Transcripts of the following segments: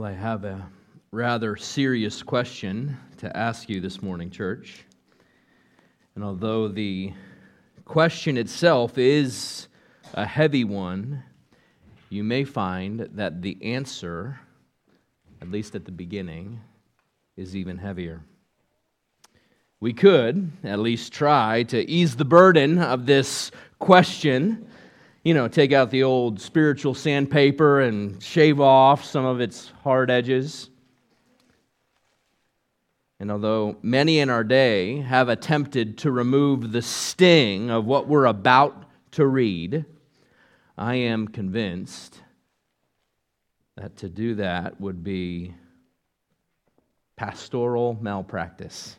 Well, I have a rather serious question to ask you this morning, church. And although the question itself is a heavy one, you may find that the answer, at least at the beginning, is even heavier. We could at least try to ease the burden of this question you know, take out the old spiritual sandpaper and shave off some of its hard edges. And although many in our day have attempted to remove the sting of what we're about to read, I am convinced that to do that would be pastoral malpractice.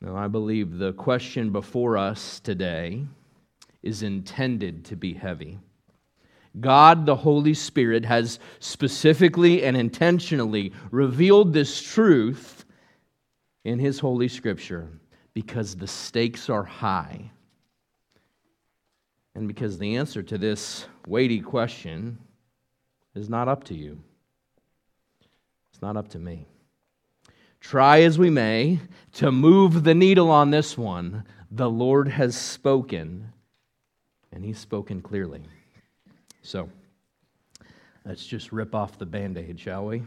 Now, I believe the question before us today is intended to be heavy. God, the Holy Spirit, has specifically and intentionally revealed this truth in His Holy Scripture because the stakes are high. And because the answer to this weighty question is not up to you, it's not up to me. Try as we may to move the needle on this one, the Lord has spoken and he's spoken clearly. So, let's just rip off the band aid, shall we?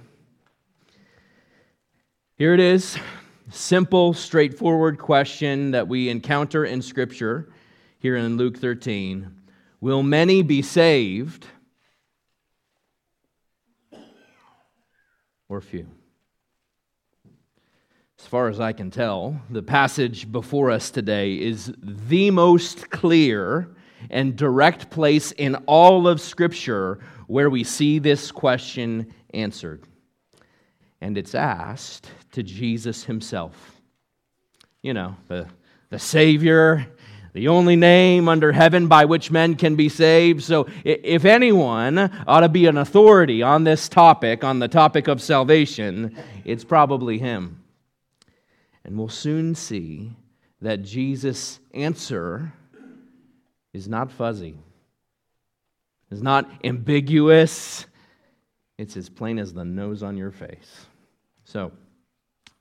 Here it is simple, straightforward question that we encounter in Scripture here in Luke 13 Will many be saved or few? As far as I can tell, the passage before us today is the most clear and direct place in all of Scripture where we see this question answered. And it's asked to Jesus himself. You know, the, the Savior, the only name under heaven by which men can be saved. So, if anyone ought to be an authority on this topic, on the topic of salvation, it's probably him. And we'll soon see that Jesus' answer is not fuzzy, is not ambiguous. It's as plain as the nose on your face. So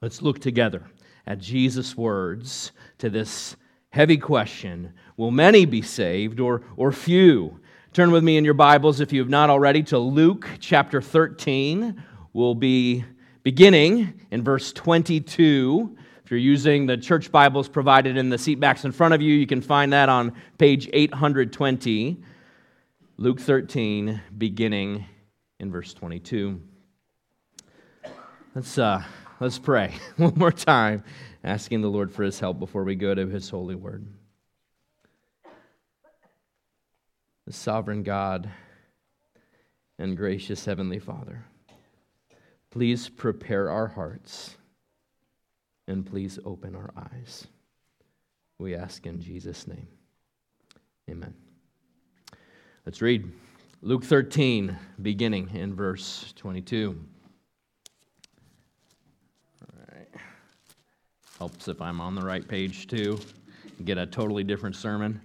let's look together at Jesus' words to this heavy question Will many be saved or, or few? Turn with me in your Bibles, if you have not already, to Luke chapter 13. We'll be beginning in verse 22 if you're using the church Bibles provided in the seatbacks in front of you, you can find that on page 820, Luke 13, beginning in verse 22. Let's, uh, let's pray one more time, asking the Lord for his help before we go to his holy word. The sovereign God and gracious Heavenly Father, please prepare our hearts and please open our eyes. We ask in Jesus' name. Amen. Let's read Luke 13, beginning in verse 22. All right. Helps if I'm on the right page too. Get a totally different sermon.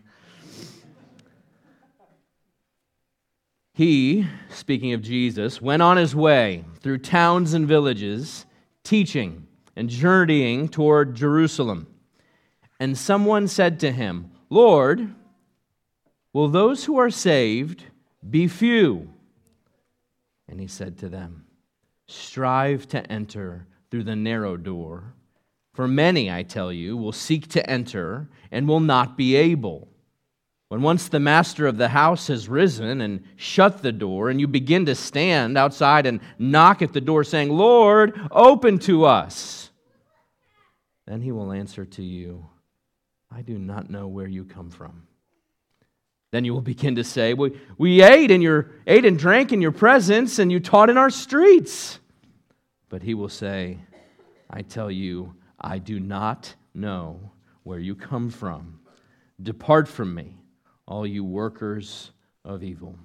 He, speaking of Jesus, went on his way through towns and villages, teaching and journeying toward Jerusalem. And someone said to him, Lord, will those who are saved be few? And he said to them, Strive to enter through the narrow door. For many, I tell you, will seek to enter and will not be able. When once the master of the house has risen and shut the door, and you begin to stand outside and knock at the door, saying, Lord, open to us. Then he will answer to you, I do not know where you come from. Then you will begin to say, We, we ate, and your, ate and drank in your presence, and you taught in our streets. But he will say, I tell you, I do not know where you come from. Depart from me, all you workers of evil.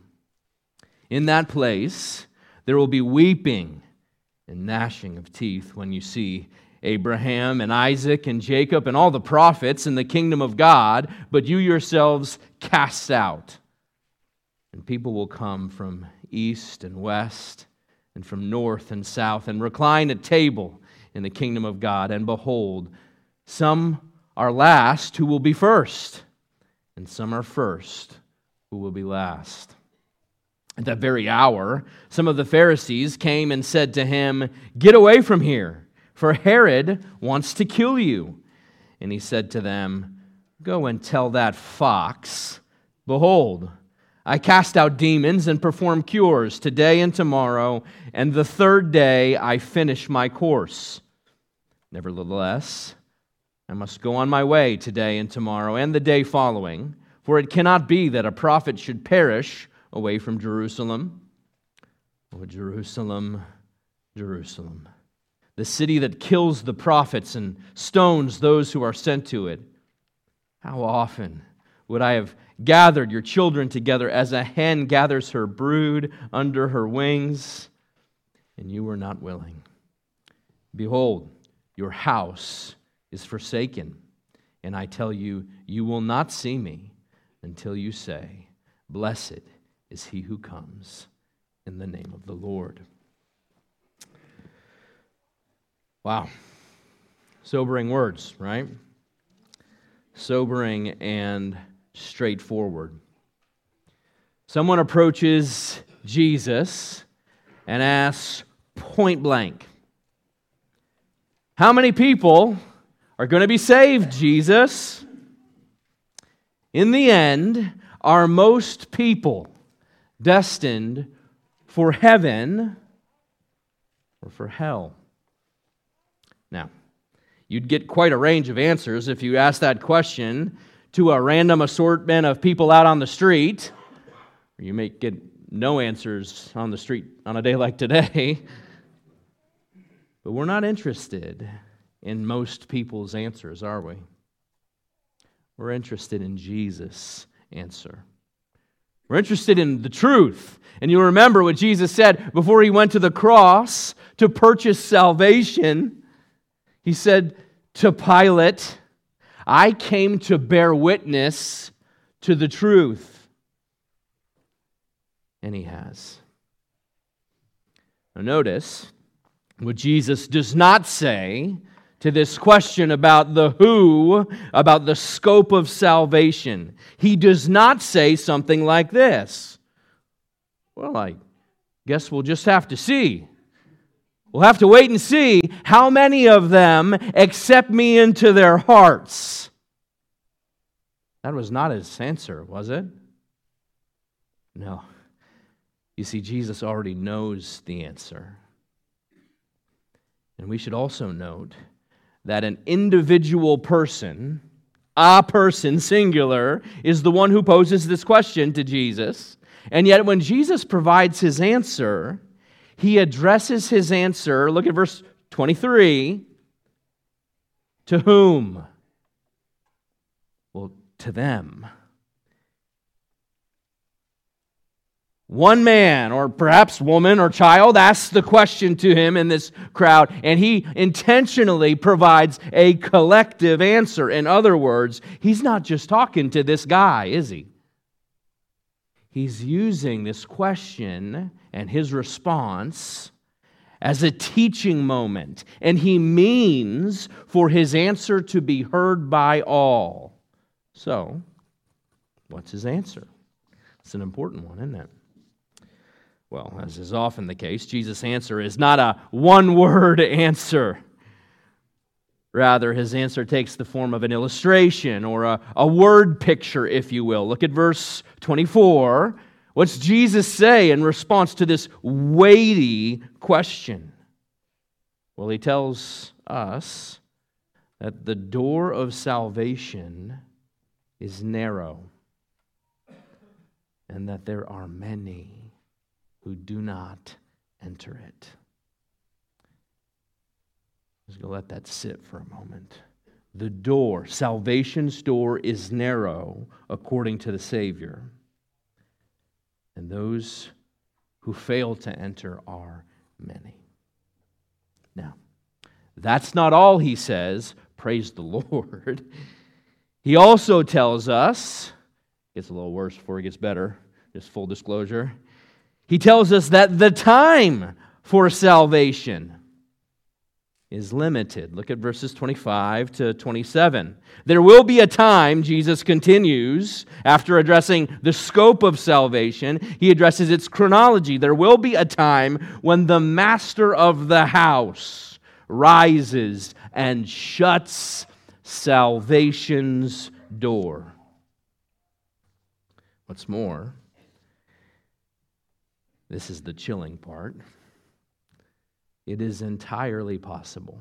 In that place, there will be weeping and gnashing of teeth when you see Abraham and Isaac and Jacob and all the prophets in the kingdom of God, but you yourselves cast out. And people will come from east and west and from north and south, and recline at table in the kingdom of God. And behold, some are last who will be first, and some are first who will be last. At that very hour, some of the Pharisees came and said to him, Get away from here, for Herod wants to kill you. And he said to them, Go and tell that fox, Behold, I cast out demons and perform cures today and tomorrow, and the third day I finish my course. Nevertheless, I must go on my way today and tomorrow and the day following, for it cannot be that a prophet should perish away from Jerusalem. Oh, Jerusalem, Jerusalem, the city that kills the prophets and stones those who are sent to it. How often would I have gathered your children together as a hen gathers her brood under her wings, and you were not willing. Behold, your house is forsaken, and I tell you, you will not see me until you say, Blessed is he who comes in the name of the Lord. Wow. Sobering words, right? Sobering and straightforward. Someone approaches Jesus and asks point blank, How many people are going to be saved, Jesus? In the end, are most people destined for heaven or for hell? Now, you'd get quite a range of answers if you asked that question to a random assortment of people out on the street. You may get no answers on the street on a day like today. But we're not interested in most people's answers, are we? We're interested in Jesus' answer. We're interested in the truth. And you remember what Jesus said before he went to the cross to purchase salvation. He said to Pilate, I came to bear witness to the truth. And he has. Now, notice what Jesus does not say to this question about the who, about the scope of salvation. He does not say something like this Well, I guess we'll just have to see. We'll have to wait and see how many of them accept me into their hearts. That was not his answer, was it? No. You see, Jesus already knows the answer. And we should also note that an individual person, a person, singular, is the one who poses this question to Jesus. And yet, when Jesus provides his answer, he addresses his answer, look at verse 23, to whom? Well, to them. One man, or perhaps woman or child, asks the question to him in this crowd, and he intentionally provides a collective answer. In other words, he's not just talking to this guy, is he? He's using this question and his response as a teaching moment, and he means for his answer to be heard by all. So, what's his answer? It's an important one, isn't it? Well, as is often the case, Jesus' answer is not a one word answer. Rather, his answer takes the form of an illustration or a, a word picture, if you will. Look at verse 24. What's Jesus say in response to this weighty question? Well, he tells us that the door of salvation is narrow and that there are many who do not enter it. Just going to let that sit for a moment. The door, salvation's door, is narrow according to the Savior. And those who fail to enter are many. Now, that's not all he says. Praise the Lord. He also tells us, gets a little worse before it gets better, just full disclosure. He tells us that the time for salvation is limited. Look at verses 25 to 27. There will be a time, Jesus continues, after addressing the scope of salvation, he addresses its chronology. There will be a time when the master of the house rises and shuts salvation's door. What's more, this is the chilling part. It is entirely possible,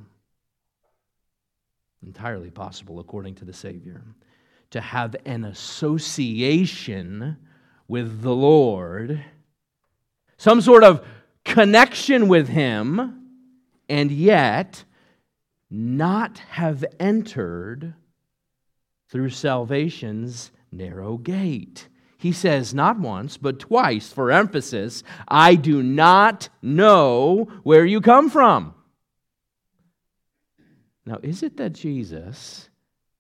entirely possible, according to the Savior, to have an association with the Lord, some sort of connection with Him, and yet not have entered through salvation's narrow gate. He says not once, but twice for emphasis I do not know where you come from. Now, is it that Jesus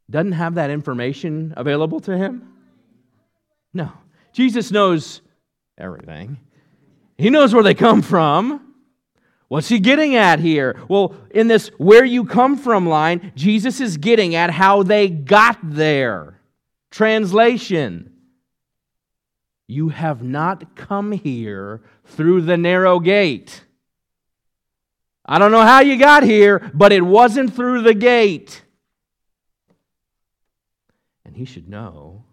doesn't have that information available to him? No. Jesus knows everything, he knows where they come from. What's he getting at here? Well, in this where you come from line, Jesus is getting at how they got there. Translation You have not come here through the narrow gate. I don't know how you got here, but it wasn't through the gate. And he should know,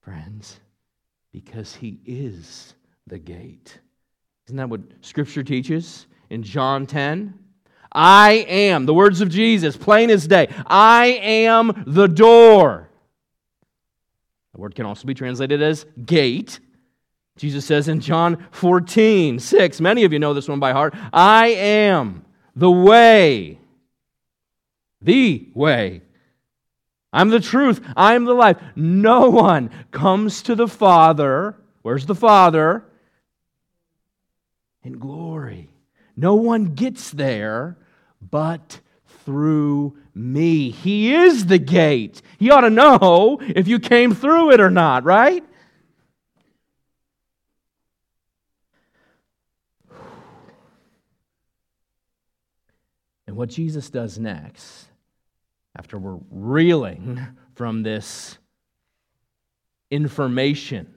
friends, because he is the gate. Isn't that what Scripture teaches in John 10? I am, the words of Jesus, plain as day. I am the door. The word can also be translated as gate. Jesus says in John 14, 6, many of you know this one by heart I am the way, the way. I'm the truth. I'm the life. No one comes to the Father. Where's the Father? In glory. No one gets there but through me. He is the gate. He ought to know if you came through it or not, right? And what Jesus does next, after we're reeling from this information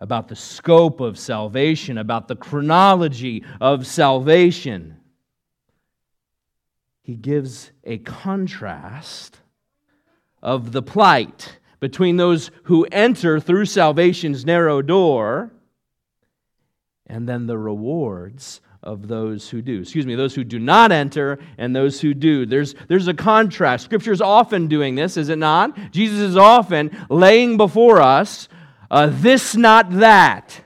about the scope of salvation, about the chronology of salvation, he gives a contrast of the plight between those who enter through salvation's narrow door and then the rewards of those who do. Excuse me, those who do not enter and those who do. There's, there's a contrast. Scripture is often doing this, is it not? Jesus is often laying before us uh, this, not that.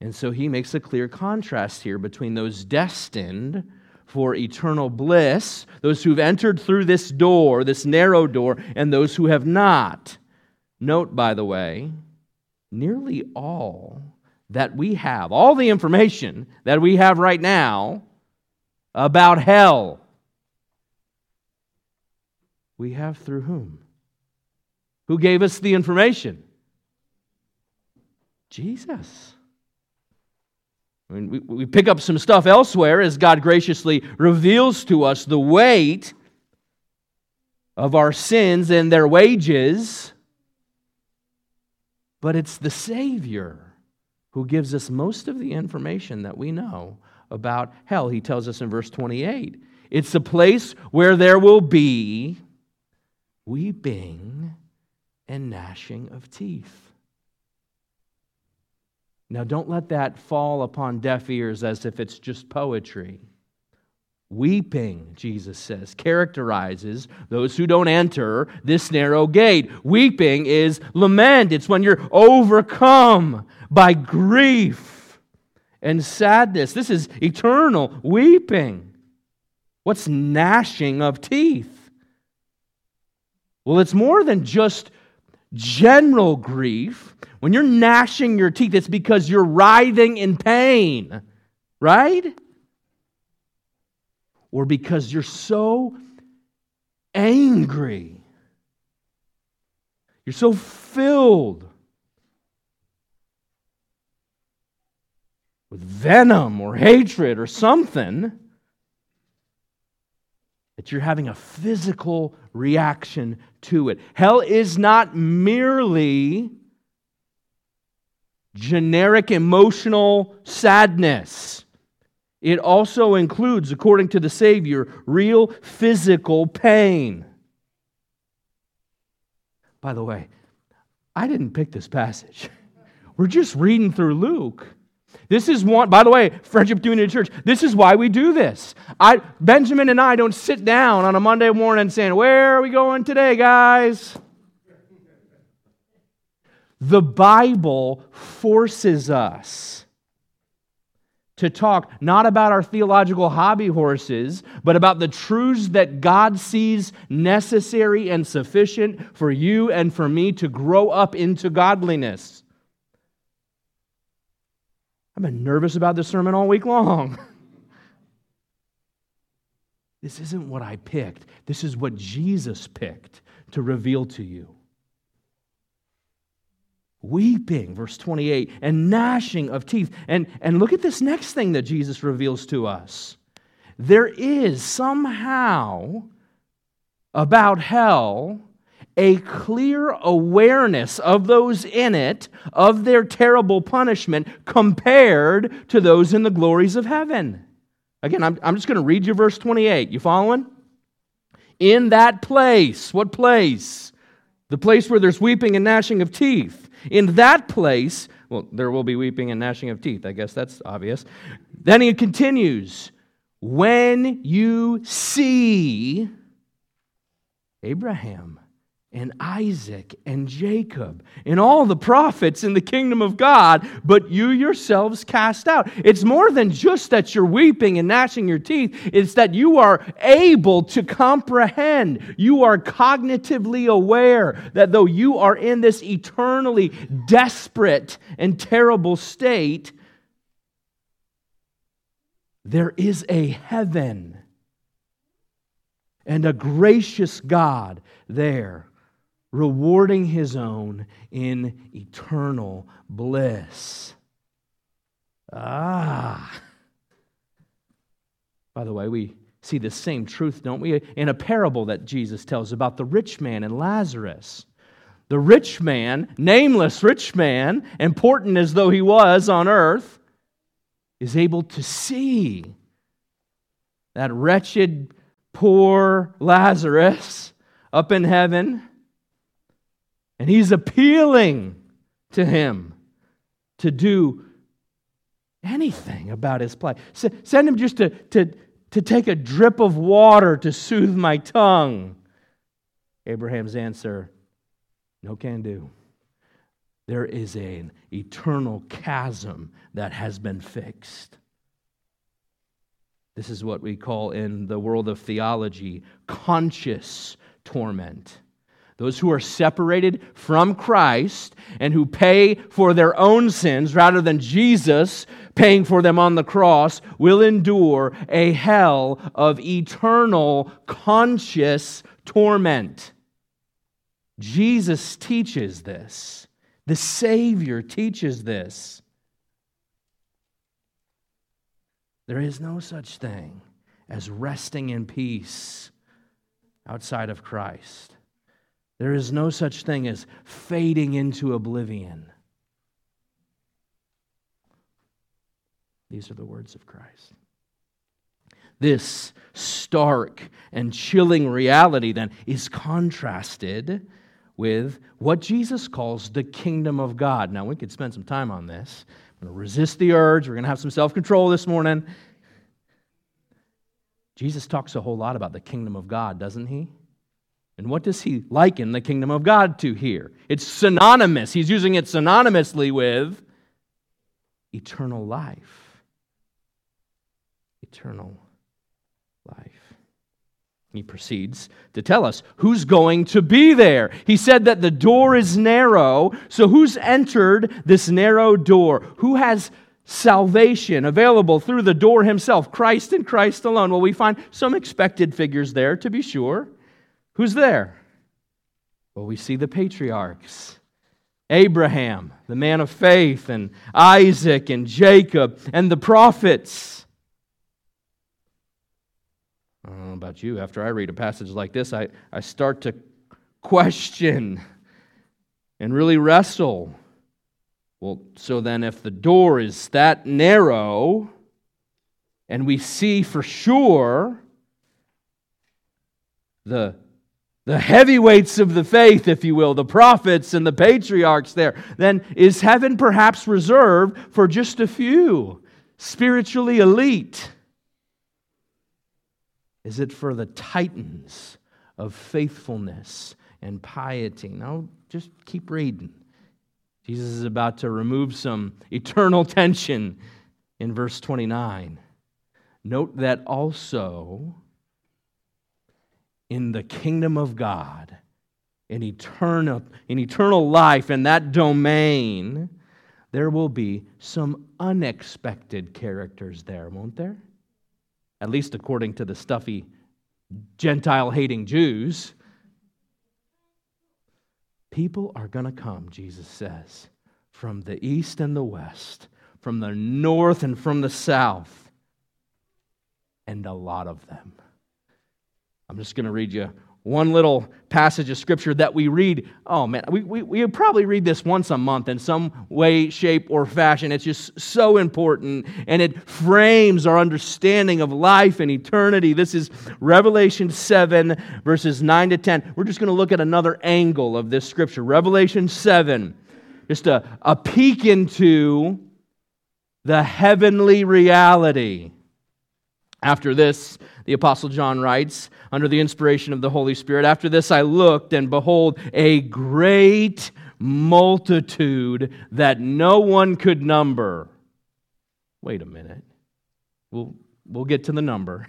And so he makes a clear contrast here between those destined for eternal bliss, those who've entered through this door, this narrow door, and those who have not. Note, by the way, nearly all that we have, all the information that we have right now about hell, we have through whom? Who gave us the information? Jesus. I mean, we, we pick up some stuff elsewhere as God graciously reveals to us the weight of our sins and their wages. But it's the Savior who gives us most of the information that we know about hell. He tells us in verse 28 it's a place where there will be weeping and gnashing of teeth. Now, don't let that fall upon deaf ears as if it's just poetry. Weeping, Jesus says, characterizes those who don't enter this narrow gate. Weeping is lament, it's when you're overcome by grief and sadness. This is eternal weeping. What's gnashing of teeth? Well, it's more than just general grief, when you're gnashing your teeth, it's because you're writhing in pain, right? Or because you're so angry. You're so filled with venom or hatred or something, that you're having a physical reaction to it. Hell is not merely generic emotional sadness. It also includes, according to the Savior, real physical pain. By the way, I didn't pick this passage. We're just reading through Luke. This is one, by the way, Friendship Community Church, this is why we do this. I, Benjamin and I don't sit down on a Monday morning saying, Where are we going today, guys? The Bible forces us to talk not about our theological hobby horses, but about the truths that God sees necessary and sufficient for you and for me to grow up into godliness. I've been nervous about this sermon all week long. this isn't what I picked, this is what Jesus picked to reveal to you weeping, verse 28, and gnashing of teeth. And, and look at this next thing that Jesus reveals to us. There is somehow about hell a clear awareness of those in it, of their terrible punishment, compared to those in the glories of heaven. Again, I'm, I'm just going to read you verse 28. You following? In that place, what place? The place where there's weeping and gnashing of teeth. In that place, well, there will be weeping and gnashing of teeth. I guess that's obvious. Then he continues when you see Abraham and Isaac and Jacob and all the prophets in the kingdom of God, but you yourselves cast out. It's more than just that you're weeping and gnashing your teeth, it's that you are able to comprehend. You are cognitively aware that though you are in this eternally desperate and terrible state, there is a heaven and a gracious God there rewarding his own in eternal bliss. Ah. By the way, we see the same truth, don't we, in a parable that Jesus tells about the rich man and Lazarus. The rich man, nameless rich man, important as though he was on earth, is able to see that wretched, poor Lazarus up in heaven and he's appealing to him to do anything about his plight. Send him just to, to, to take a drip of water to soothe my tongue. Abraham's answer no can do. There is an eternal chasm that has been fixed. This is what we call in the world of theology conscious torment. Those who are separated from Christ and who pay for their own sins rather than Jesus paying for them on the cross will endure a hell of eternal conscious torment. Jesus teaches this. The Savior teaches this. There is no such thing as resting in peace outside of Christ. There is no such thing as fading into oblivion. These are the words of Christ. This stark and chilling reality, then, is contrasted with what Jesus calls the kingdom of God. Now, we could spend some time on this. I'm going to resist the urge. We're going to have some self control this morning. Jesus talks a whole lot about the kingdom of God, doesn't he? And what does he liken the kingdom of God to here? It's synonymous. He's using it synonymously with eternal life. Eternal life. He proceeds to tell us who's going to be there. He said that the door is narrow. So, who's entered this narrow door? Who has salvation available through the door himself? Christ and Christ alone. Well, we find some expected figures there, to be sure. Who's there? Well, we see the patriarchs. Abraham, the man of faith, and Isaac and Jacob and the prophets. I don't know about you. After I read a passage like this, I, I start to question and really wrestle. Well, so then, if the door is that narrow, and we see for sure the the heavyweights of the faith, if you will, the prophets and the patriarchs there, then is heaven perhaps reserved for just a few spiritually elite? Is it for the titans of faithfulness and piety? Now, just keep reading. Jesus is about to remove some eternal tension in verse 29. Note that also in the kingdom of God, in eternal, in eternal life, in that domain, there will be some unexpected characters there, won't there? At least according to the stuffy Gentile hating Jews. People are going to come, Jesus says, from the east and the west, from the north and from the south, and a lot of them I'm just going to read you one little passage of scripture that we read. Oh man, we, we, we probably read this once a month in some way, shape, or fashion. It's just so important and it frames our understanding of life and eternity. This is Revelation 7, verses 9 to 10. We're just going to look at another angle of this scripture. Revelation 7, just a, a peek into the heavenly reality. After this, the Apostle John writes, under the inspiration of the Holy Spirit, After this I looked, and behold, a great multitude that no one could number. Wait a minute. We'll, we'll get to the number.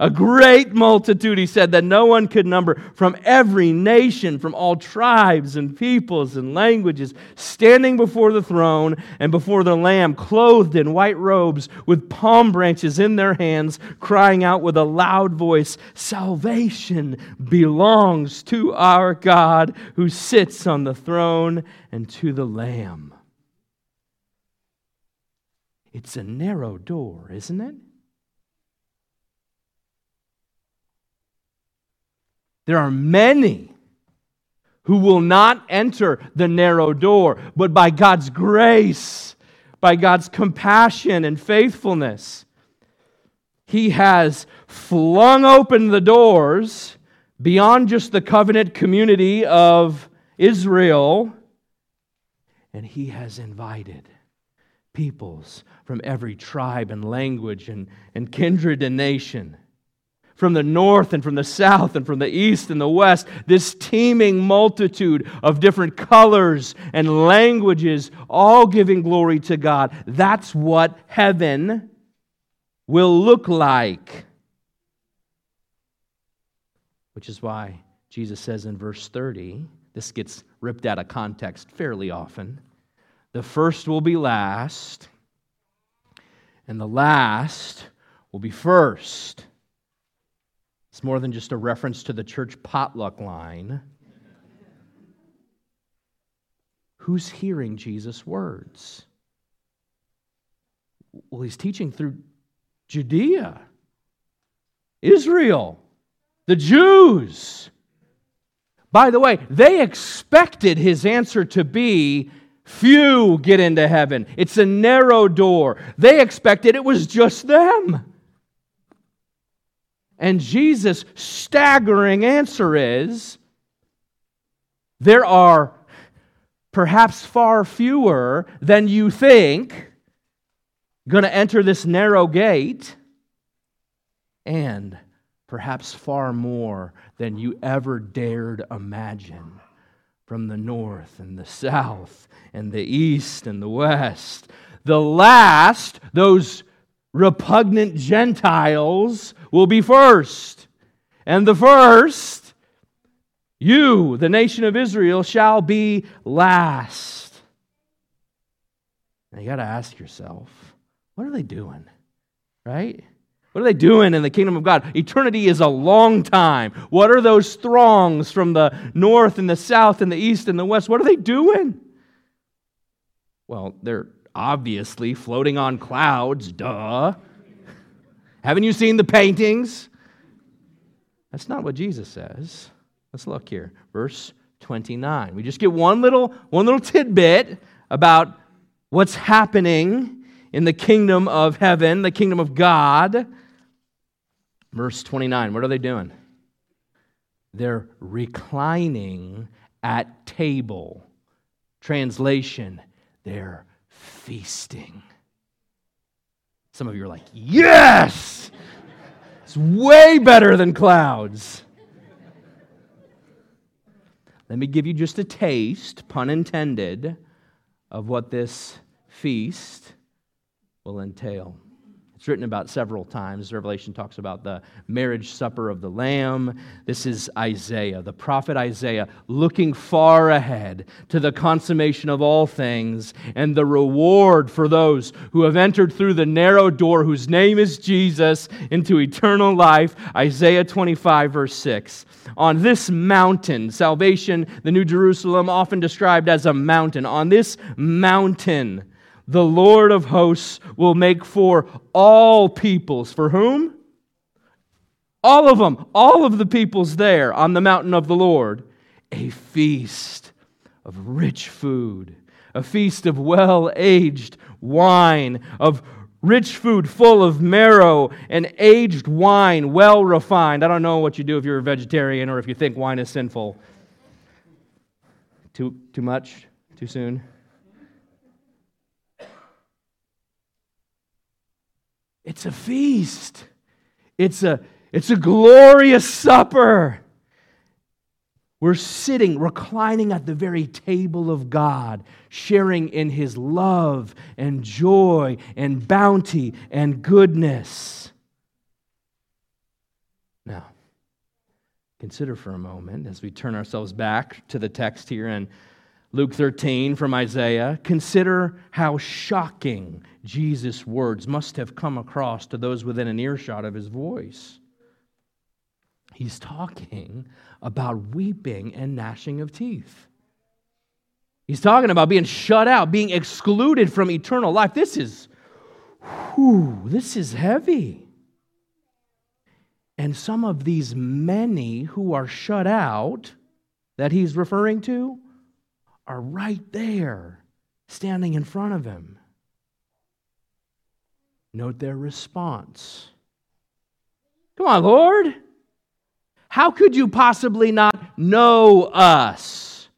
A great multitude, he said, that no one could number from every nation, from all tribes and peoples and languages, standing before the throne and before the Lamb, clothed in white robes, with palm branches in their hands, crying out with a loud voice Salvation belongs to our God who sits on the throne and to the Lamb. It's a narrow door, isn't it? There are many who will not enter the narrow door, but by God's grace, by God's compassion and faithfulness, He has flung open the doors beyond just the covenant community of Israel, and He has invited peoples from every tribe and language and, and kindred and nation from the north and from the south and from the east and the west, this teeming multitude of different colors and languages, all giving glory to God. That's what heaven will look like. Which is why Jesus says in verse 30, this gets ripped out of context fairly often. The first will be last, and the last will be first. It's more than just a reference to the church potluck line. Who's hearing Jesus' words? Well, he's teaching through Judea, Israel, the Jews. By the way, they expected his answer to be few get into heaven. It's a narrow door. They expected it was just them. And Jesus' staggering answer is there are perhaps far fewer than you think going to enter this narrow gate, and perhaps far more than you ever dared imagine from the north and the south and the east and the west. The last, those repugnant Gentiles will be first. And the first, you, the nation of Israel, shall be last. Now you got to ask yourself, what are they doing? Right? What are they doing in the kingdom of God? Eternity is a long time. What are those throngs from the north and the south and the east and the west? What are they doing? Well, they're obviously floating on clouds, duh. Haven't you seen the paintings? That's not what Jesus says. Let's look here. Verse 29. We just get one little, one little tidbit about what's happening in the kingdom of heaven, the kingdom of God. Verse 29. What are they doing? They're reclining at table. Translation, they're feasting. Some of you are like, yes! It's way better than clouds. Let me give you just a taste, pun intended, of what this feast will entail. It's written about several times. Revelation talks about the marriage supper of the Lamb. This is Isaiah, the prophet Isaiah, looking far ahead to the consummation of all things and the reward for those who have entered through the narrow door, whose name is Jesus, into eternal life. Isaiah 25, verse 6. On this mountain, salvation, the New Jerusalem, often described as a mountain, on this mountain, the Lord of hosts will make for all peoples. For whom? All of them, all of the peoples there on the mountain of the Lord, a feast of rich food, a feast of well aged wine, of rich food full of marrow and aged wine, well refined. I don't know what you do if you're a vegetarian or if you think wine is sinful. Too, too much? Too soon? It's a feast. It's a, it's a glorious supper. We're sitting, reclining at the very table of God, sharing in His love and joy and bounty and goodness. Now, consider for a moment as we turn ourselves back to the text here in Luke 13 from Isaiah. Consider how shocking Jesus' words must have come across to those within an earshot of his voice. He's talking about weeping and gnashing of teeth. He's talking about being shut out, being excluded from eternal life. This is, whew, this is heavy. And some of these many who are shut out that he's referring to are right there, standing in front of him. Note their response. Come on, Lord. How could you possibly not know us?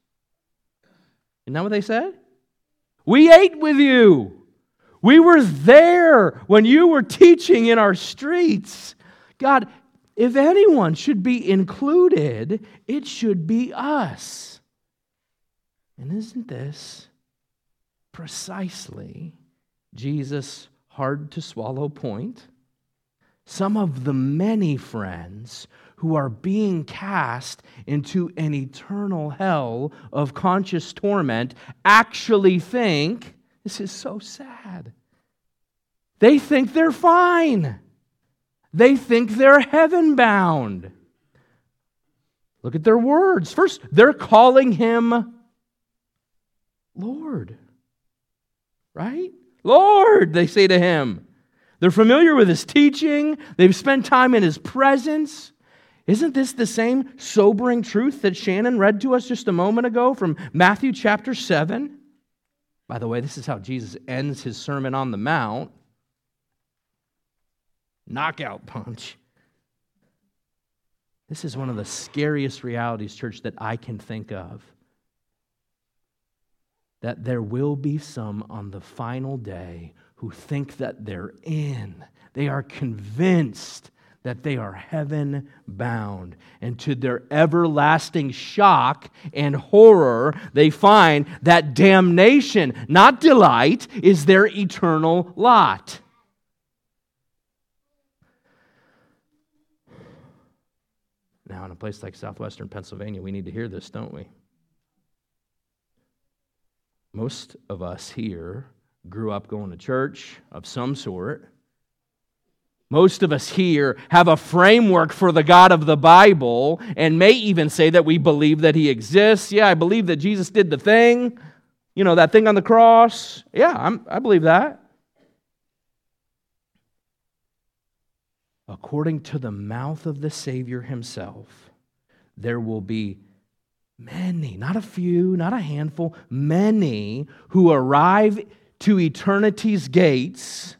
Isn't that what they said? We ate with you. We were there when you were teaching in our streets. God, if anyone should be included, it should be us. And isn't this precisely Jesus' hard to swallow point? Some of the many friends who are being cast into an eternal hell of conscious torment actually think this is so sad. They think they're fine. They think they're heaven bound. Look at their words. First, they're calling him Lord. Right? Lord, they say to him. They're familiar with his teaching, they've spent time in his presence. Isn't this the same sobering truth that Shannon read to us just a moment ago from Matthew chapter 7? By the way, this is how Jesus ends his Sermon on the Mount. Knockout punch. This is one of the scariest realities, church, that I can think of that there will be some on the final day who think that they're in. They are convinced that they are heaven bound. And to their everlasting shock and horror, they find that damnation, not delight, is their eternal lot. Now, in a place like southwestern Pennsylvania, we need to hear this, don't we? Most of us here grew up going to church of some sort. Most of us here have a framework for the God of the Bible and may even say that we believe that He exists. Yeah, I believe that Jesus did the thing. You know, that thing on the cross? Yeah, I'm, I believe that. According to the mouth of the Savior himself, there will be many, not a few, not a handful, many who arrive to eternity's gates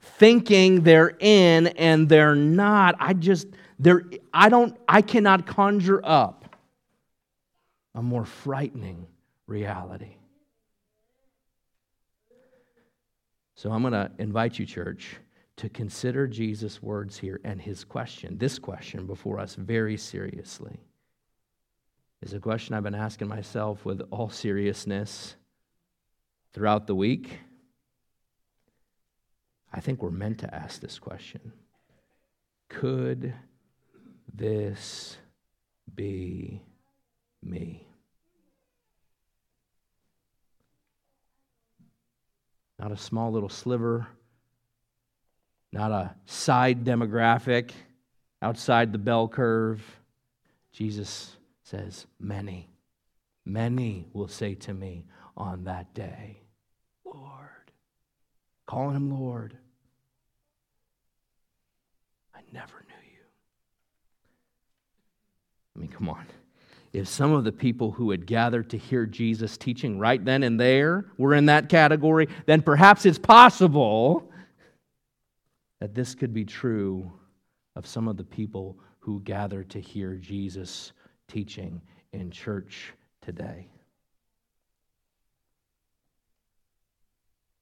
thinking they're in and they're not. I just, there, I don't, I cannot conjure up a more frightening reality. So I'm going to invite you, church, to consider Jesus' words here and his question, this question before us very seriously. Is a question I've been asking myself with all seriousness throughout the week. I think we're meant to ask this question Could this be me? not a small little sliver, not a side demographic outside the bell curve. Jesus says, Many, many will say to me on that day, Lord, calling him Lord. I never knew you. I mean, come on if some of the people who had gathered to hear Jesus teaching right then and there were in that category, then perhaps it's possible that this could be true of some of the people who gathered to hear Jesus teaching in church today.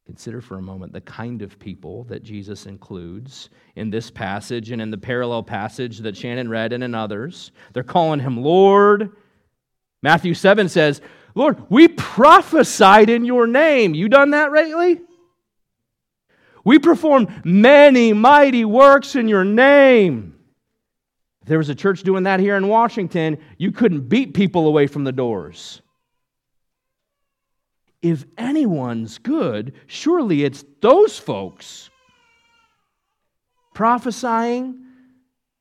Consider for a moment the kind of people that Jesus includes in this passage and in the parallel passage that Shannon read and in others. They're calling him Lord. Matthew 7 says, Lord, we prophesied in your name. You done that lately? We performed many mighty works in your name. There was a church doing that here in Washington, you couldn't beat people away from the doors if anyone's good, surely it's those folks prophesying,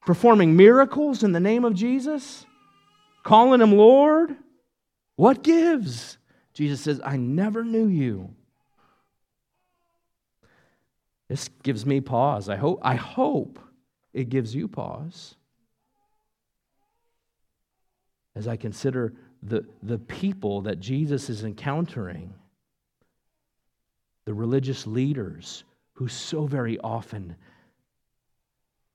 performing miracles in the name of Jesus, calling him Lord. What gives? Jesus says, I never knew you. This gives me pause. I hope, I hope it gives you pause. As I consider the, the people that Jesus is encountering, the religious leaders who so very often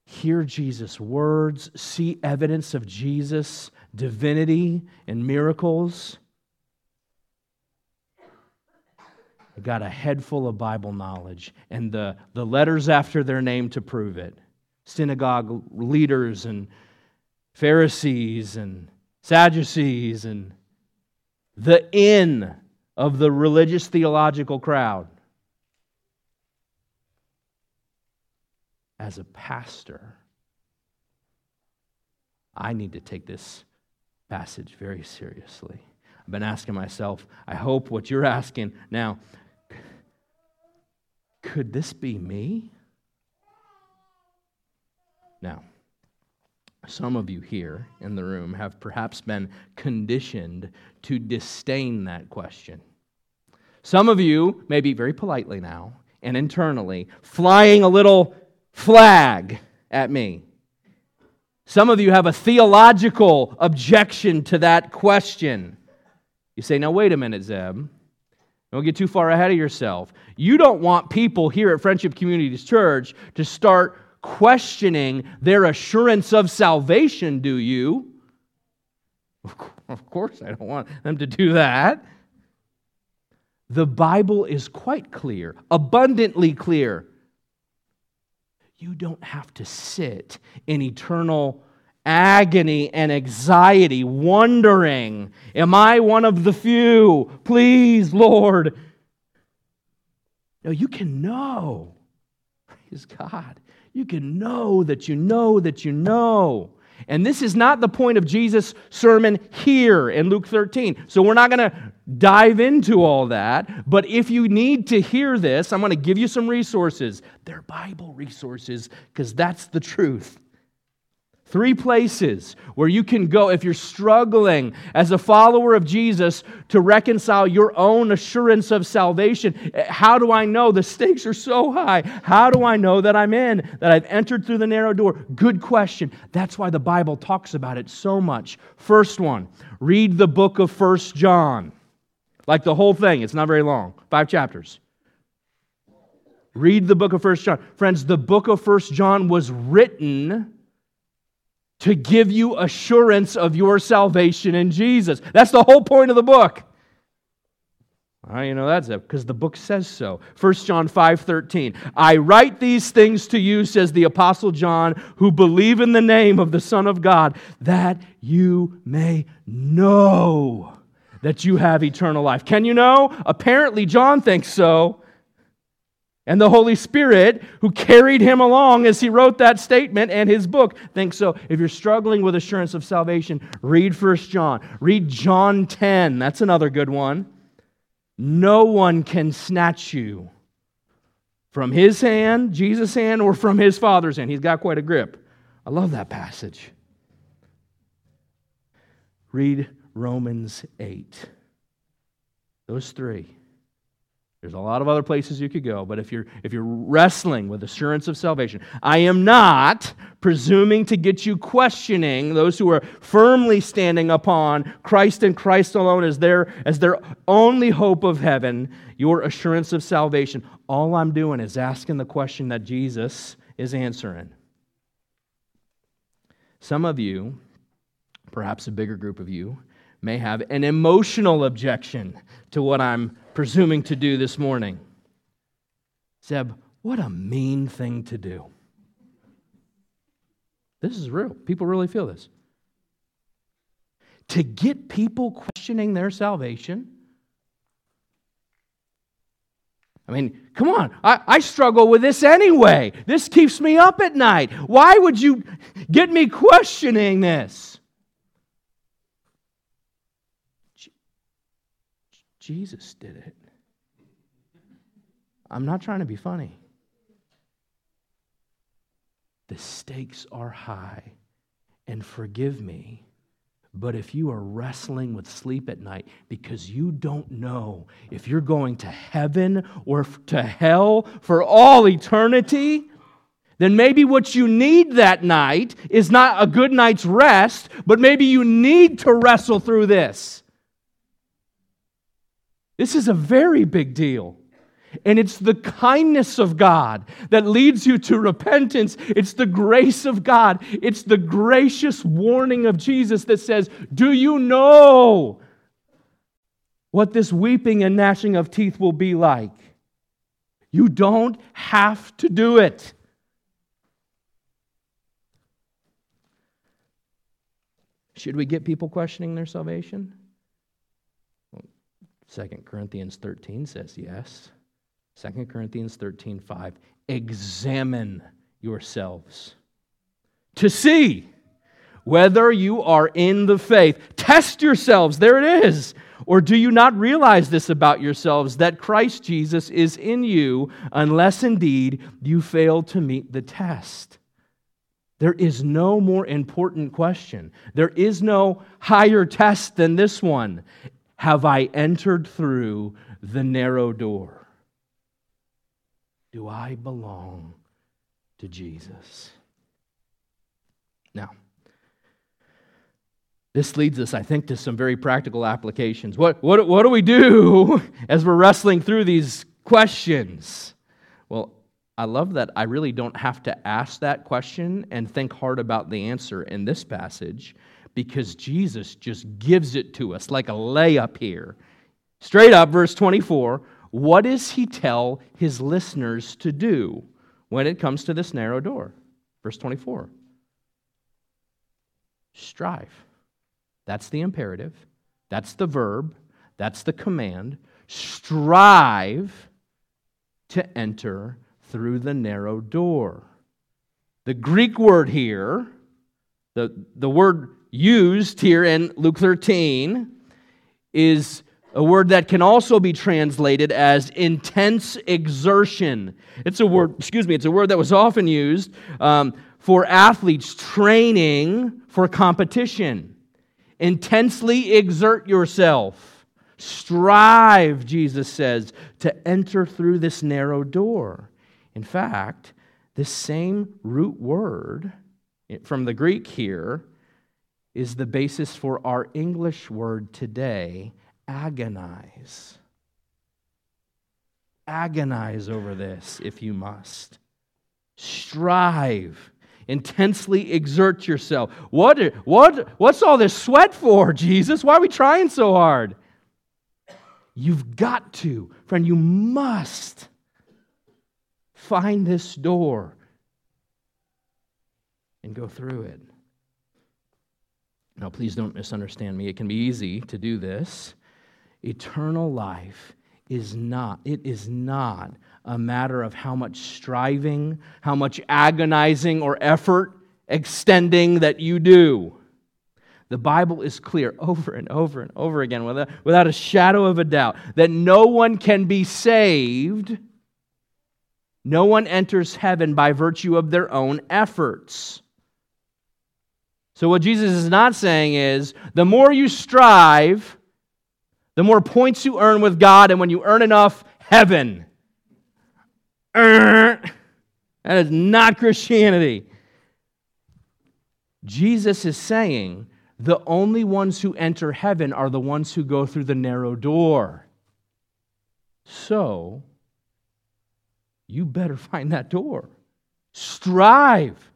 hear Jesus' words, see evidence of Jesus' divinity and miracles. Got a head full of Bible knowledge and the, the letters after their name to prove it. Synagogue leaders and Pharisees and Sadducees and the in of the religious theological crowd. As a pastor, I need to take this passage very seriously. I've been asking myself, I hope what you're asking now, could this be me? Now, some of you here in the room have perhaps been conditioned to disdain that question. Some of you, maybe very politely now and internally, flying a little flag at me. Some of you have a theological objection to that question. You say, now, wait a minute, Zeb. Don't get too far ahead of yourself. You don't want people here at Friendship Communities Church to start questioning their assurance of salvation, do you? Of course, I don't want them to do that. The Bible is quite clear, abundantly clear. You don't have to sit in eternal agony and anxiety, wondering, Am I one of the few? Please, Lord. No, you can know. Praise God. You can know that you know that you know. And this is not the point of Jesus' sermon here in Luke 13. So we're not going to dive into all that. But if you need to hear this, I'm going to give you some resources. They're Bible resources because that's the truth. Three places where you can go if you're struggling as a follower of Jesus to reconcile your own assurance of salvation. How do I know? The stakes are so high. How do I know that I'm in, that I've entered through the narrow door? Good question. That's why the Bible talks about it so much. First one, read the book of First John. Like the whole thing, it's not very long, five chapters. Read the book of First John. Friends, the book of First John was written to give you assurance of your salvation in Jesus. That's the whole point of the book. How you know that's it? Because the book says so. 1 John 5 13. I write these things to you, says the Apostle John, who believe in the name of the Son of God, that you may know that you have eternal life. Can you know? Apparently, John thinks so. And the Holy Spirit, who carried him along as he wrote that statement and his book, thinks so. If you're struggling with assurance of salvation, read 1 John. Read John 10. That's another good one. No one can snatch you from his hand, Jesus' hand, or from his Father's hand. He's got quite a grip. I love that passage. Read Romans 8. Those three. There's a lot of other places you could go, but if you're, if you're wrestling with assurance of salvation, I am not presuming to get you questioning those who are firmly standing upon Christ and Christ alone as their, as their only hope of heaven, your assurance of salvation. All I'm doing is asking the question that Jesus is answering. Some of you, perhaps a bigger group of you, may have an emotional objection to what I'm presuming to do this morning. Zeb, what a mean thing to do. This is real. People really feel this. To get people questioning their salvation. I mean, come on. I, I struggle with this anyway. This keeps me up at night. Why would you get me questioning this? Jesus did it. I'm not trying to be funny. The stakes are high, and forgive me, but if you are wrestling with sleep at night because you don't know if you're going to heaven or to hell for all eternity, then maybe what you need that night is not a good night's rest, but maybe you need to wrestle through this. This is a very big deal. And it's the kindness of God that leads you to repentance. It's the grace of God. It's the gracious warning of Jesus that says, Do you know what this weeping and gnashing of teeth will be like? You don't have to do it. Should we get people questioning their salvation? 2 Corinthians 13 says yes. 2 Corinthians 13, 5. Examine yourselves to see whether you are in the faith. Test yourselves. There it is. Or do you not realize this about yourselves, that Christ Jesus is in you, unless indeed you fail to meet the test? There is no more important question. There is no higher test than this one have I entered through the narrow door? Do I belong to Jesus? Now, this leads us, I think, to some very practical applications. What, what, what do we do as we're wrestling through these questions? Well, I love that I really don't have to ask that question and think hard about the answer in this passage because Jesus just gives it to us like a layup here. Straight up, verse 24 what does he tell his listeners to do when it comes to this narrow door? Verse 24 strive. That's the imperative, that's the verb, that's the command. Strive to enter through the narrow door. The Greek word here, the, the word used here in Luke 13 is a word that can also be translated as intense exertion. It's a word, excuse me, it's a word that was often used um, for athletes training for competition. Intensely exert yourself. Strive, Jesus says, to enter through this narrow door. In fact, this same root word from the Greek here is the basis for our English word today agonize. Agonize over this if you must. Strive. Intensely exert yourself. What, what, what's all this sweat for, Jesus? Why are we trying so hard? You've got to, friend, you must find this door and go through it. Now, please don't misunderstand me. It can be easy to do this. Eternal life is not, it is not a matter of how much striving, how much agonizing or effort extending that you do. The Bible is clear over and over and over again, without, without a shadow of a doubt, that no one can be saved. No one enters heaven by virtue of their own efforts. So, what Jesus is not saying is the more you strive, the more points you earn with God, and when you earn enough, heaven. Er, that is not Christianity. Jesus is saying the only ones who enter heaven are the ones who go through the narrow door. So, you better find that door. Strive,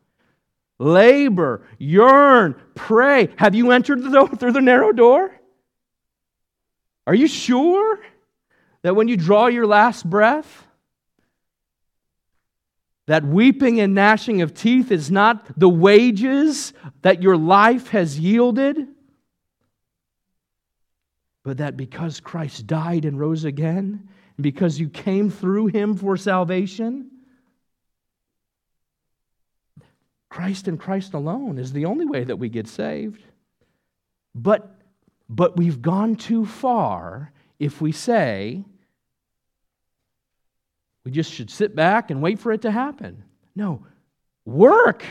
labor, yearn, pray. Have you entered the through the narrow door? Are you sure that when you draw your last breath, that weeping and gnashing of teeth is not the wages that your life has yielded, but that because Christ died and rose again, and because you came through him for salvation, Christ and Christ alone is the only way that we get saved. But, but we've gone too far if we say, we just should sit back and wait for it to happen. No, work.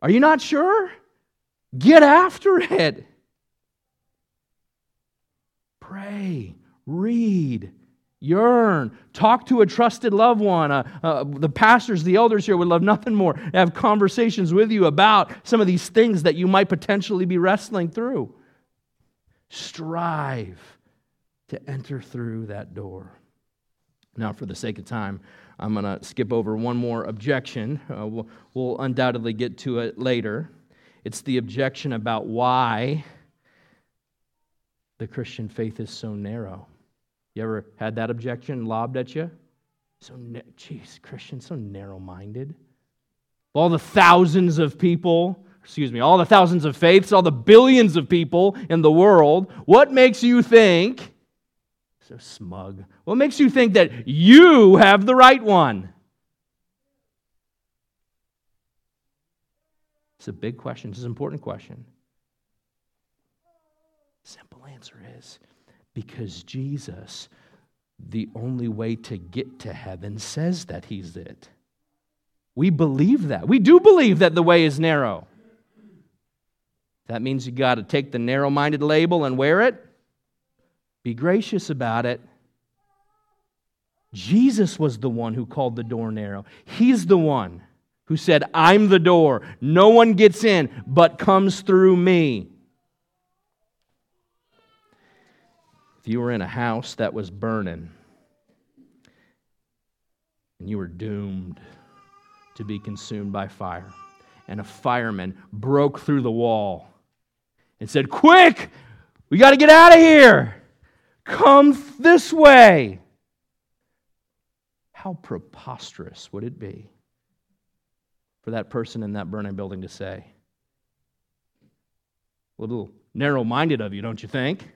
Are you not sure? Get after it. Pray, read, yearn, talk to a trusted loved one. Uh, uh, the pastors, the elders here would love nothing more to have conversations with you about some of these things that you might potentially be wrestling through. Strive to enter through that door. Now, for the sake of time, I'm going to skip over one more objection. Uh, we'll, we'll undoubtedly get to it later. It's the objection about why the Christian faith is so narrow. You ever had that objection lobbed at you? So, jeez, Christian, so narrow minded. All the thousands of people, excuse me, all the thousands of faiths, all the billions of people in the world, what makes you think so smug. What makes you think that you have the right one? It's a big question. It's an important question. Simple answer is because Jesus, the only way to get to heaven, says that he's it. We believe that. We do believe that the way is narrow. That means you got to take the narrow minded label and wear it. Be gracious about it. Jesus was the one who called the door narrow. He's the one who said, I'm the door. No one gets in but comes through me. If you were in a house that was burning and you were doomed to be consumed by fire, and a fireman broke through the wall and said, Quick, we got to get out of here. Come this way. How preposterous would it be for that person in that burning building to say? A little narrow minded of you, don't you think?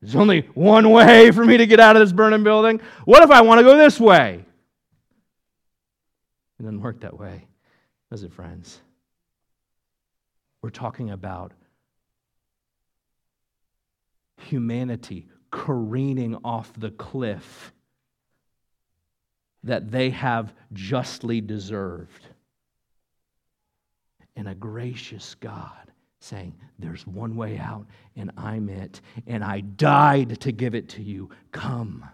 There's only one way for me to get out of this burning building. What if I want to go this way? It doesn't work that way, does it, friends? We're talking about humanity careening off the cliff that they have justly deserved. and a gracious God saying, There's one way out, and I'm it, and I died to give it to you. Come.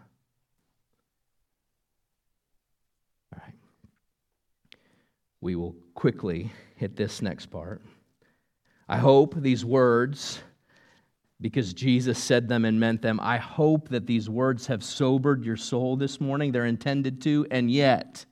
All right. We will quickly hit this next part. I hope these words, because Jesus said them and meant them, I hope that these words have sobered your soul this morning. They're intended to, and yet,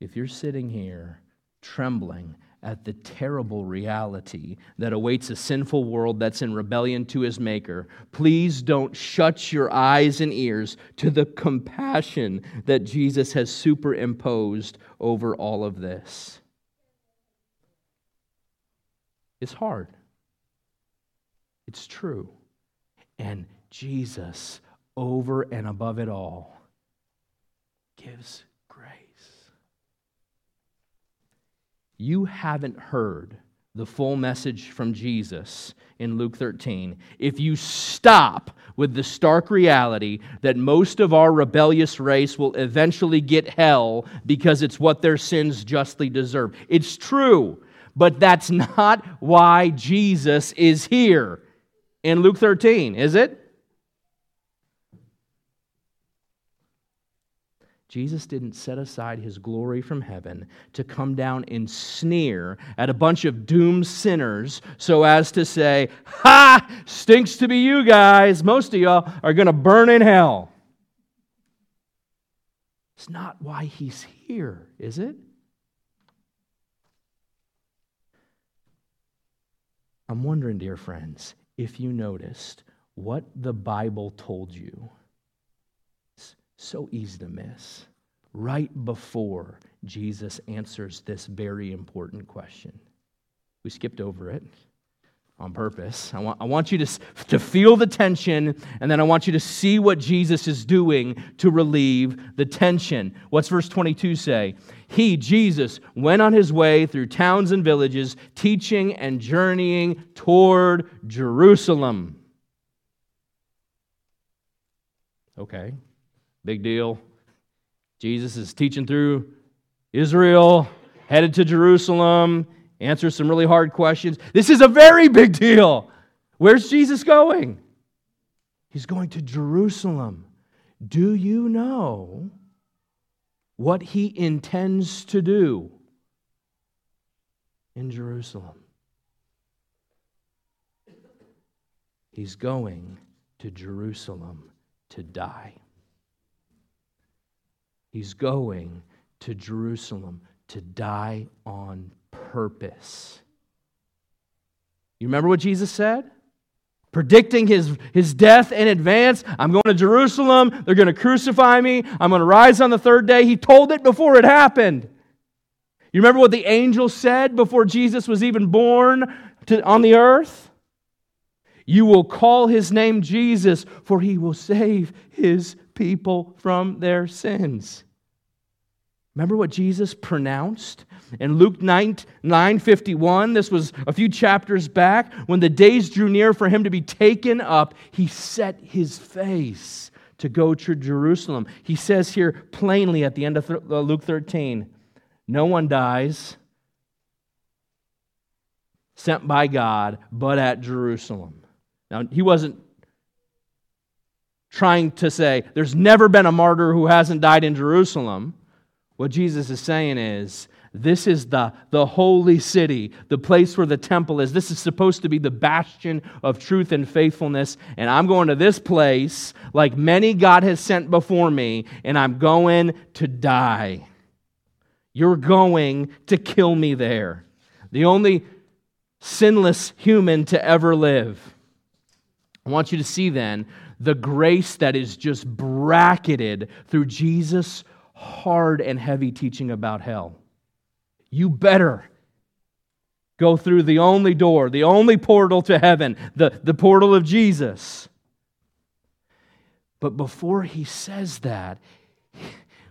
if you're sitting here trembling at the terrible reality that awaits a sinful world that's in rebellion to his Maker, please don't shut your eyes and ears to the compassion that Jesus has superimposed over all of this. It's hard, it's true. And Jesus, over and above it all, gives you haven't heard the full message from Jesus in Luke 13 if you stop with the stark reality that most of our rebellious race will eventually get hell because it's what their sins justly deserve. It's true, but that's not why Jesus is here in Luke 13, is it? Jesus didn't set aside his glory from heaven to come down and sneer at a bunch of doomed sinners so as to say, Ha! Stinks to be you guys. Most of y'all are going to burn in hell. It's not why he's here, is it? I'm wondering, dear friends, if you noticed what the Bible told you so easy to miss. Right before Jesus answers this very important question. We skipped over it on purpose. I want, I want you to, to feel the tension, and then I want you to see what Jesus is doing to relieve the tension. What's verse 22 say? He, Jesus, went on his way through towns and villages, teaching and journeying toward Jerusalem. Okay, Big deal. Jesus is teaching through Israel, headed to Jerusalem, answers some really hard questions. This is a very big deal. Where's Jesus going? He's going to Jerusalem. Do you know what he intends to do in Jerusalem? He's going to Jerusalem to die. He's going to Jerusalem to die on purpose. You remember what Jesus said? Predicting his, his death in advance. I'm going to Jerusalem. They're going to crucify me. I'm going to rise on the third day. He told it before it happened. You remember what the angel said before Jesus was even born to, on the earth? You will call his name Jesus, for he will save his people from their sins. Remember what Jesus pronounced in Luke 9, 9 51? This was a few chapters back. When the days drew near for him to be taken up, he set his face to go to Jerusalem. He says here plainly at the end of uh, Luke 13 no one dies sent by God but at Jerusalem. Now, he wasn't trying to say there's never been a martyr who hasn't died in Jerusalem. What Jesus is saying is, this is the, the holy city, the place where the temple is. This is supposed to be the bastion of truth and faithfulness. And I'm going to this place, like many God has sent before me, and I'm going to die. You're going to kill me there. The only sinless human to ever live. I want you to see then the grace that is just bracketed through Jesus' hard and heavy teaching about hell. You better go through the only door, the only portal to heaven, the, the portal of Jesus. But before he says that,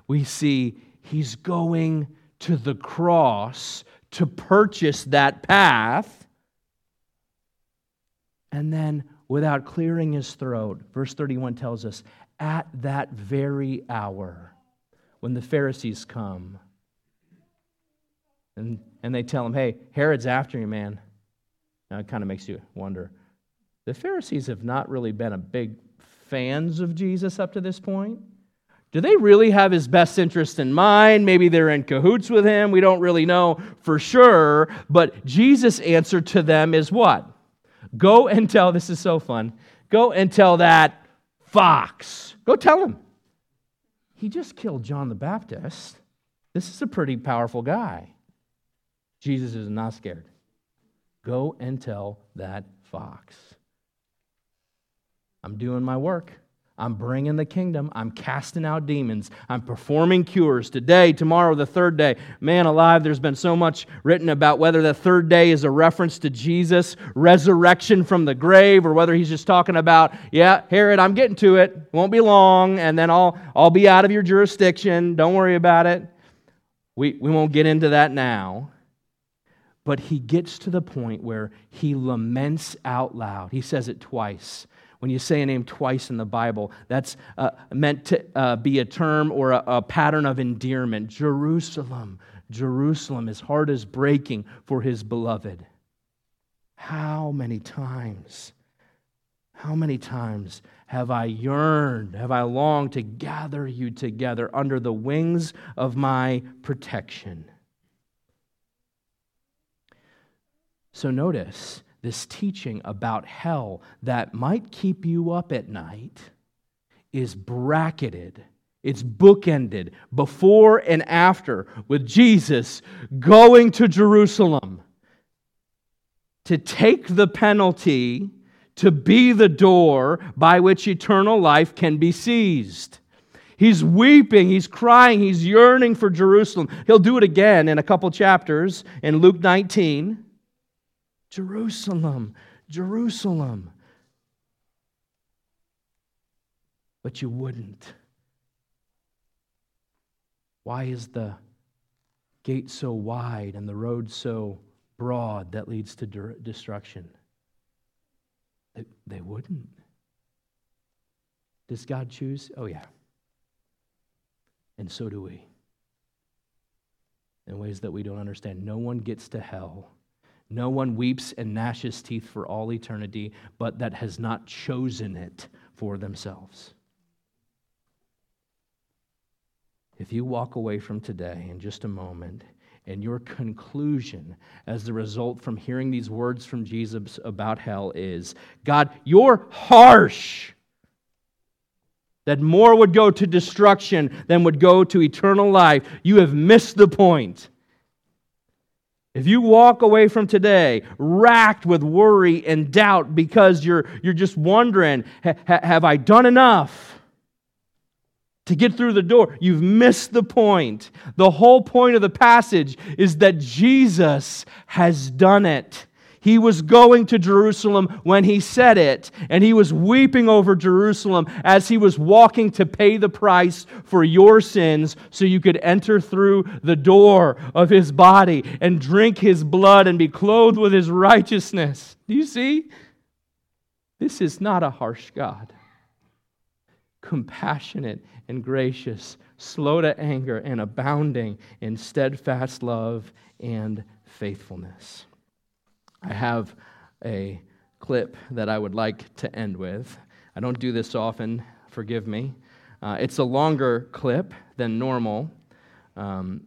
we see he's going to the cross to purchase that path. And then without clearing his throat. Verse 31 tells us, at that very hour, when the Pharisees come, And, and they tell him, hey, Herod's after you, man. Now, it kind of makes you wonder. The Pharisees have not really been a big fans of Jesus up to this point. Do they really have his best interest in mind? Maybe they're in cahoots with him. We don't really know for sure. But Jesus' answer to them is what? Go and tell, this is so fun. Go and tell that fox. Go tell him. He just killed John the Baptist. This is a pretty powerful guy. Jesus is not scared. Go and tell that fox. I'm doing my work. I'm bringing the kingdom. I'm casting out demons. I'm performing cures today, tomorrow, the third day. Man alive, there's been so much written about whether the third day is a reference to Jesus' resurrection from the grave or whether he's just talking about, yeah, Herod, I'm getting to it. Won't be long, and then I'll, I'll be out of your jurisdiction. Don't worry about it. We, we won't get into that now. But he gets to the point where he laments out loud. He says it twice when you say a name twice in the Bible, that's uh, meant to uh, be a term or a, a pattern of endearment. Jerusalem, Jerusalem, his heart is breaking for his beloved. How many times, how many times have I yearned, have I longed to gather you together under the wings of my protection? So notice, this teaching about hell that might keep you up at night is bracketed. It's bookended before and after with Jesus going to Jerusalem to take the penalty to be the door by which eternal life can be seized. He's weeping, he's crying, he's yearning for Jerusalem. He'll do it again in a couple chapters in Luke 19. Jerusalem, Jerusalem. But you wouldn't. Why is the gate so wide and the road so broad that leads to destruction? They, they wouldn't. Does God choose? Oh, yeah. And so do we. In ways that we don't understand. No one gets to hell no one weeps and gnashes teeth for all eternity, but that has not chosen it for themselves. If you walk away from today in just a moment, and your conclusion as the result from hearing these words from Jesus about hell is God, you're harsh. That more would go to destruction than would go to eternal life. You have missed the point. If you walk away from today racked with worry and doubt because you're, you're just wondering, have I done enough to get through the door? You've missed the point. The whole point of the passage is that Jesus has done it. He was going to Jerusalem when he said it, and he was weeping over Jerusalem as he was walking to pay the price for your sins so you could enter through the door of his body and drink his blood and be clothed with his righteousness. Do you see? This is not a harsh God. Compassionate and gracious, slow to anger, and abounding in steadfast love and faithfulness. I have a clip that I would like to end with. I don't do this often, forgive me. Uh, it's a longer clip than normal. Um,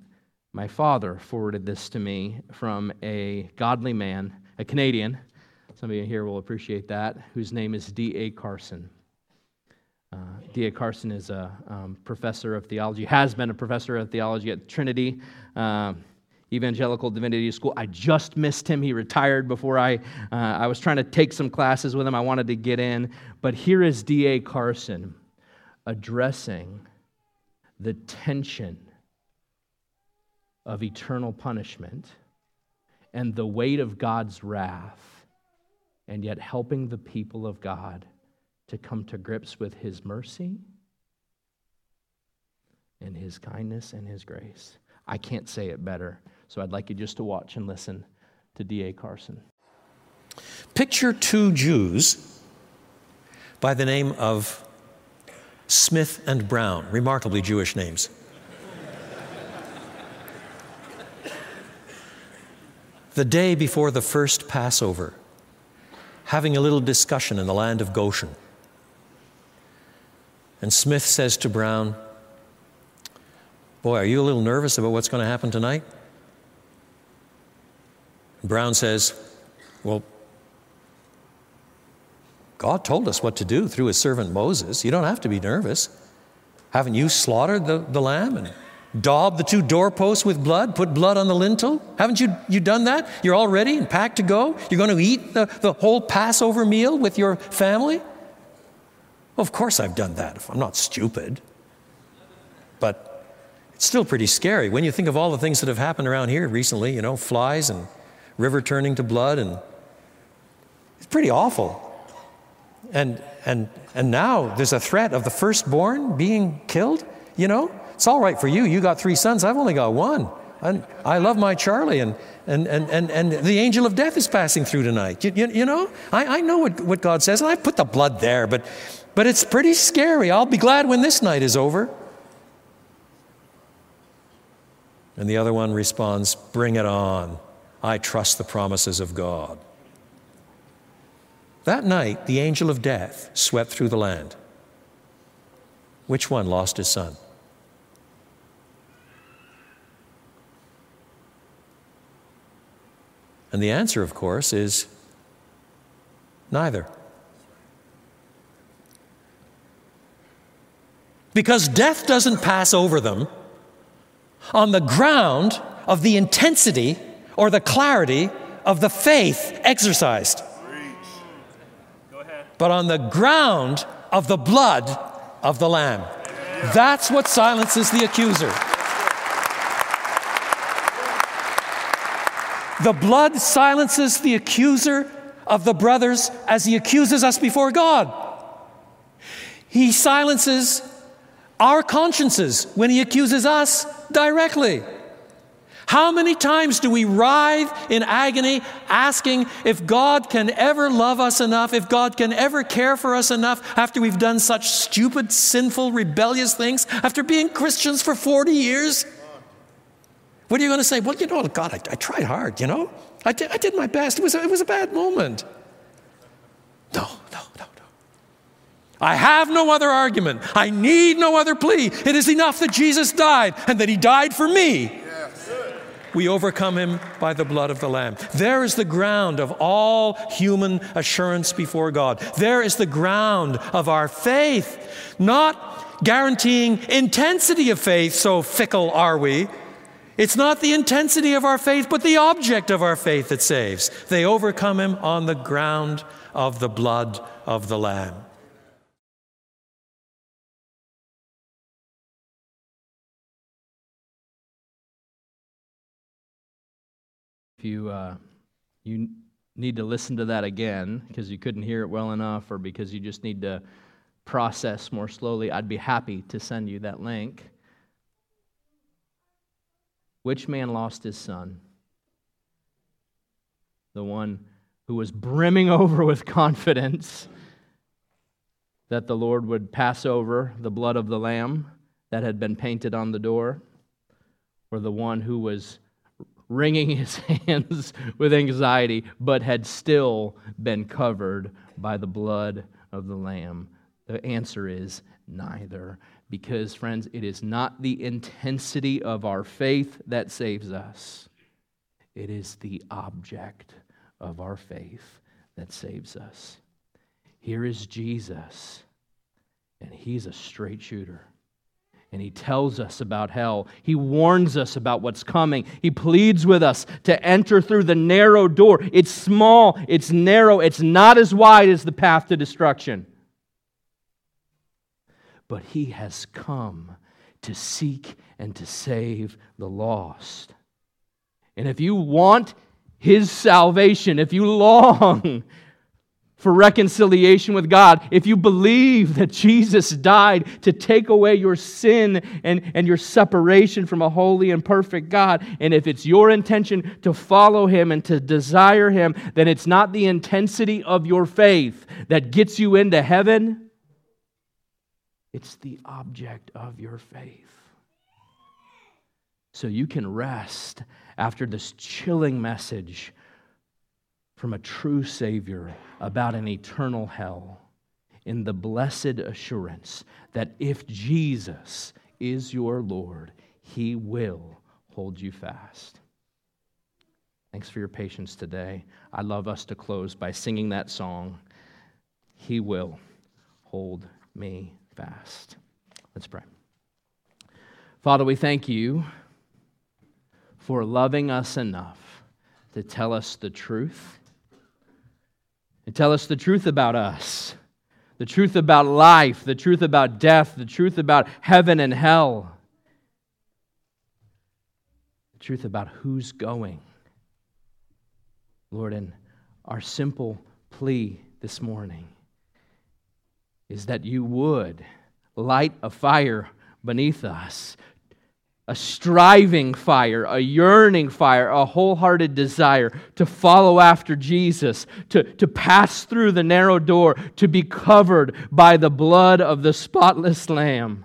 my father forwarded this to me from a godly man, a Canadian. Some of you here will appreciate that, whose name is D.A. Carson. Uh, D.A. Carson is a um, professor of theology, has been a professor of theology at Trinity. Uh, Evangelical Divinity School. I just missed him. He retired before I, uh, I was trying to take some classes with him. I wanted to get in. But here is D.A. Carson addressing the tension of eternal punishment and the weight of God's wrath, and yet helping the people of God to come to grips with his mercy and his kindness and his grace. I can't say it better. So I'd like you just to watch and listen to D.A. Carson. Picture two Jews by the name of Smith and Brown, remarkably Jewish names. the day before the first Passover, having a little discussion in the land of Goshen. And Smith says to Brown, Boy, are you a little nervous about what's going to happen tonight? Brown says, Well, God told us what to do through his servant Moses. You don't have to be nervous. Haven't you slaughtered the, the lamb and daubed the two doorposts with blood, put blood on the lintel? Haven't you, you done that? You're all ready and packed to go? You're going to eat the, the whole Passover meal with your family? Well, of course I've done that. I'm not stupid. But it's still pretty scary when you think of all the things that have happened around here recently, you know, flies and river turning to blood, and it's pretty awful. And, and, and now there's a threat of the firstborn being killed. You know, it's all right for you. You got three sons, I've only got one. And I love my Charlie, and, and, and, and, and the angel of death is passing through tonight. You, you, you know, I, I know what, what God says, and I put the blood there, but, but it's pretty scary. I'll be glad when this night is over. And the other one responds, Bring it on. I trust the promises of God. That night, the angel of death swept through the land. Which one lost his son? And the answer, of course, is neither. Because death doesn't pass over them on the ground of the intensity or the clarity of the faith exercised, but on the ground of the blood of the Lamb. That's what silences the accuser. The blood silences the accuser of the brothers as he accuses us before God. He silences our consciences when he accuses us directly. How many times do we writhe in agony asking if God can ever love us enough, if God can ever care for us enough after we've done such stupid, sinful, rebellious things, after being Christians for 40 years? What are you going to say? Well, you know, God, I, I tried hard, you know? I did, I did my best. It was, a, it was a bad moment. No, no, no, no. I have no other argument. I need no other plea. It is enough that Jesus died and that he died for me. We overcome him by the blood of the Lamb. There is the ground of all human assurance before God. There is the ground of our faith, not guaranteeing intensity of faith, so fickle are we, it's not the intensity of our faith, but the object of our faith that saves. They overcome him on the ground of the blood of the Lamb. If you, uh, you need to listen to that again because you couldn't hear it well enough or because you just need to process more slowly, I'd be happy to send you that link. Which man lost his son? The one who was brimming over with confidence that the Lord would pass over the blood of the Lamb that had been painted on the door, or the one who was wringing his hands with anxiety but had still been covered by the blood of the Lamb? The answer is neither. Because, friends, it is not the intensity of our faith that saves us, it is the object of our faith that saves us. Here is Jesus, and he's a straight shooter. And he tells us about hell. He warns us about what's coming. He pleads with us to enter through the narrow door. It's small, it's narrow, it's not as wide as the path to destruction but he has come to seek and to save the lost. And if you want his salvation, if you long for reconciliation with God, if you believe that Jesus died to take away your sin and, and your separation from a holy and perfect God, and if it's your intention to follow Him and to desire Him, then it's not the intensity of your faith that gets you into heaven. It's the object of your faith. so you can rest after this chilling message from a true Savior about an eternal hell in the blessed assurance that if Jesus is your Lord, he will hold you fast. Thanks for your patience today. I'd love us to close by singing that song, He Will Hold Me Fast. Let's pray. Father, we thank you for loving us enough to tell us the truth, and tell us the truth about us, the truth about life, the truth about death, the truth about heaven and hell, the truth about who's going. Lord, and our simple plea this morning is that you would light a fire beneath us a striving fire, a yearning fire, a wholehearted desire to follow after Jesus, to, to pass through the narrow door, to be covered by the blood of the spotless Lamb.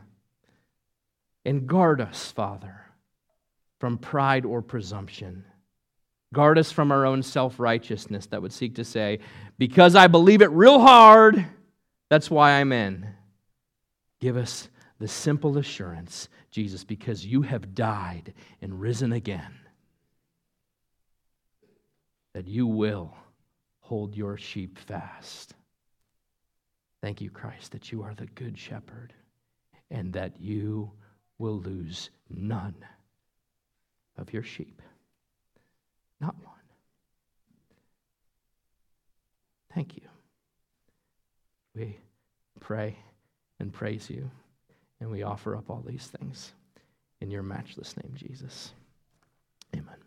And guard us, Father, from pride or presumption. Guard us from our own self righteousness that would seek to say, because I believe it real hard, that's why I'm in. Give us the simple assurance Jesus, because you have died and risen again, that you will hold your sheep fast. Thank you, Christ, that you are the good shepherd and that you will lose none of your sheep. Not one. Thank you. We pray and praise you. And we offer up all these things in your matchless name, Jesus. Amen.